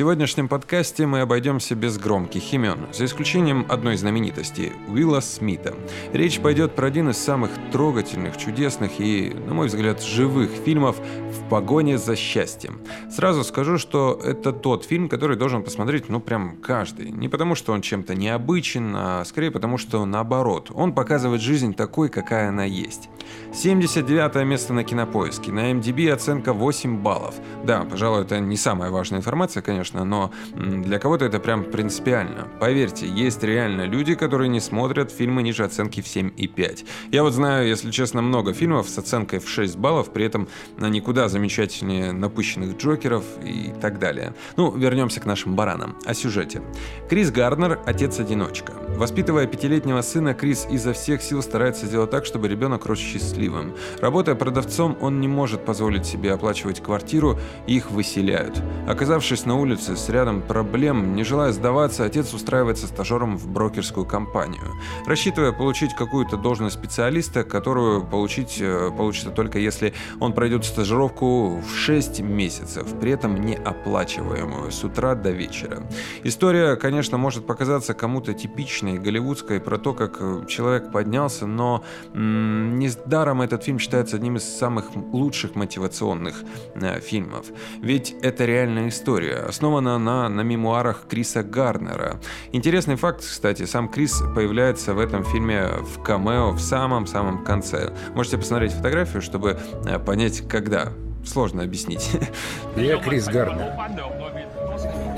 сегодняшнем подкасте мы обойдемся без громких имен, за исключением одной знаменитости – Уилла Смита. Речь пойдет про один из самых трогательных, чудесных и, на мой взгляд, живых фильмов «В погоне за счастьем». Сразу скажу, что это тот фильм, который должен посмотреть, ну, прям каждый. Не потому, что он чем-то необычен, а скорее потому, что наоборот. Он показывает жизнь такой, какая она есть. 79 место на кинопоиске. На MDB оценка 8 баллов. Да, пожалуй, это не самая важная информация, конечно, но для кого-то это прям принципиально. Поверьте, есть реально люди, которые не смотрят фильмы ниже оценки в 7,5. Я вот знаю, если честно, много фильмов с оценкой в 6 баллов, при этом никуда замечательнее напыщенных Джокеров и так далее. Ну, вернемся к нашим баранам. О сюжете. Крис Гарнер – отец-одиночка. Воспитывая пятилетнего сына, Крис изо всех сил старается сделать так, чтобы ребенок рос счастливым. Работая продавцом, он не может позволить себе оплачивать квартиру, их выселяют. Оказавшись на улице с рядом проблем, не желая сдаваться, отец устраивается стажером в брокерскую компанию, рассчитывая получить какую-то должность специалиста, которую получить э, получится только если он пройдет стажировку в 6 месяцев, при этом неоплачиваемую с утра до вечера. История, конечно, может показаться кому-то типичной, голливудской, про то, как э, человек поднялся, но м- не даром этот фильм считается одним из самых лучших мотивационных э, фильмов. Ведь это реальная история, основана она на мемуарах Криса Гарнера. Интересный факт, кстати, сам Крис появляется в этом фильме в камео в самом-самом конце. Можете посмотреть фотографию, чтобы э, понять, когда. Сложно объяснить. Я Крис Гарнер.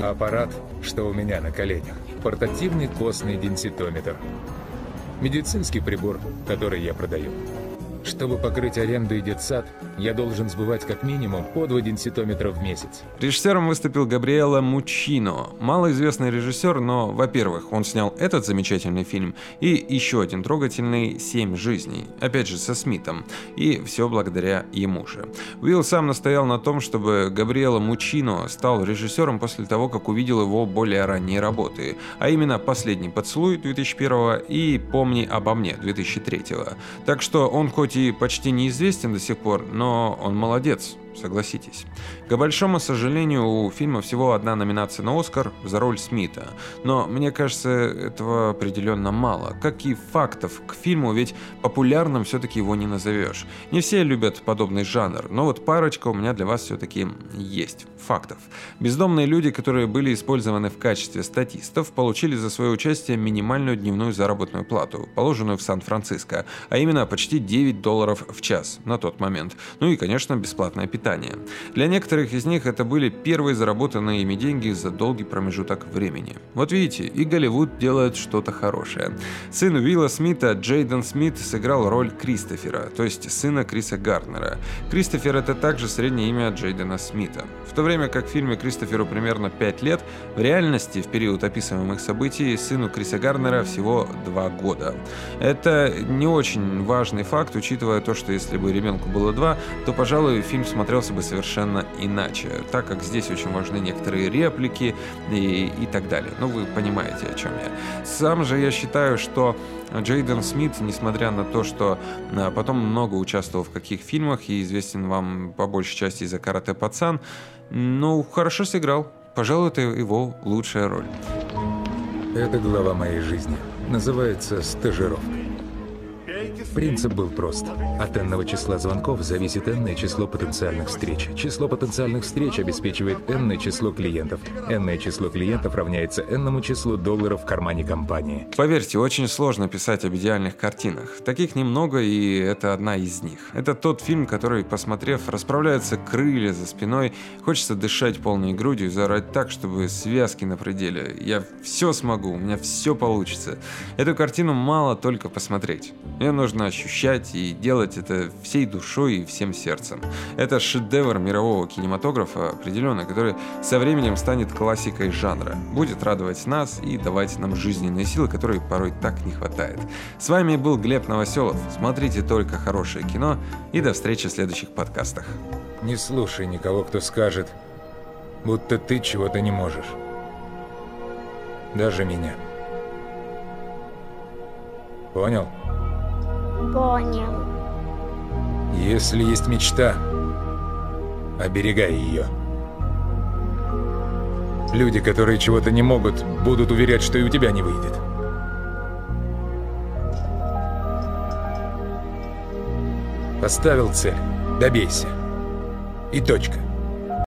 Аппарат, что у меня на коленях. Портативный костный денситометр. Медицинский прибор, который я продаю. Чтобы покрыть аренду и детсад, я должен сбывать как минимум по 2 денситометра в месяц. Режиссером выступил Габриэло Мучино. Малоизвестный режиссер, но, во-первых, он снял этот замечательный фильм и еще один трогательный «Семь жизней», опять же со Смитом, и все благодаря ему же. Уилл сам настоял на том, чтобы Габриэло Мучино стал режиссером после того, как увидел его более ранние работы, а именно «Последний поцелуй» 2001 и «Помни обо мне» 2003. Так что он хоть хоть и почти неизвестен до сих пор, но он молодец согласитесь. К большому сожалению, у фильма всего одна номинация на Оскар за роль Смита. Но мне кажется, этого определенно мало. Как и фактов к фильму, ведь популярным все-таки его не назовешь. Не все любят подобный жанр, но вот парочка у меня для вас все-таки есть. Фактов. Бездомные люди, которые были использованы в качестве статистов, получили за свое участие минимальную дневную заработную плату, положенную в Сан-Франциско, а именно почти 9 долларов в час на тот момент. Ну и, конечно, бесплатное питание питания. Для некоторых из них это были первые заработанные ими деньги за долгий промежуток времени. Вот видите, и Голливуд делает что-то хорошее. Сын Уилла Смита, Джейден Смит, сыграл роль Кристофера, то есть сына Криса Гарднера. Кристофер это также среднее имя Джейдена Смита. В то время как в фильме Кристоферу примерно 5 лет, в реальности в период описываемых событий сыну Криса Гарнера всего 2 года. Это не очень важный факт, учитывая то, что если бы ребенку было 2, то, пожалуй, фильм смотрел смотрелся бы совершенно иначе, так как здесь очень важны некоторые реплики и, и так далее. Ну, вы понимаете, о чем я. Сам же я считаю, что Джейден Смит, несмотря на то, что а, потом много участвовал в каких фильмах и известен вам по большей части из-за «Карате Пацан», ну, хорошо сыграл. Пожалуй, это его лучшая роль. Это глава моей жизни. Называется «Стажировка». Принцип был прост. От n числа звонков зависит n число потенциальных встреч. Число потенциальных встреч обеспечивает n число клиентов. n число клиентов равняется n числу долларов в кармане компании. Поверьте, очень сложно писать об идеальных картинах. Таких немного, и это одна из них. Это тот фильм, который, посмотрев, расправляются крылья за спиной, хочется дышать полной грудью и заорать так, чтобы связки на пределе. Я все смогу, у меня все получится. Эту картину мало только посмотреть. Мне нужно ощущать и делать это всей душой и всем сердцем. Это шедевр мирового кинематографа, определенно, который со временем станет классикой жанра, будет радовать нас и давать нам жизненные силы, которые порой так не хватает. С вами был Глеб Новоселов. Смотрите только хорошее кино и до встречи в следующих подкастах. Не слушай никого, кто скажет, будто ты чего-то не можешь. Даже меня. Понял? Понял. Если есть мечта, оберегай ее. Люди, которые чего-то не могут, будут уверять, что и у тебя не выйдет. Поставил цель. Добейся. И точка.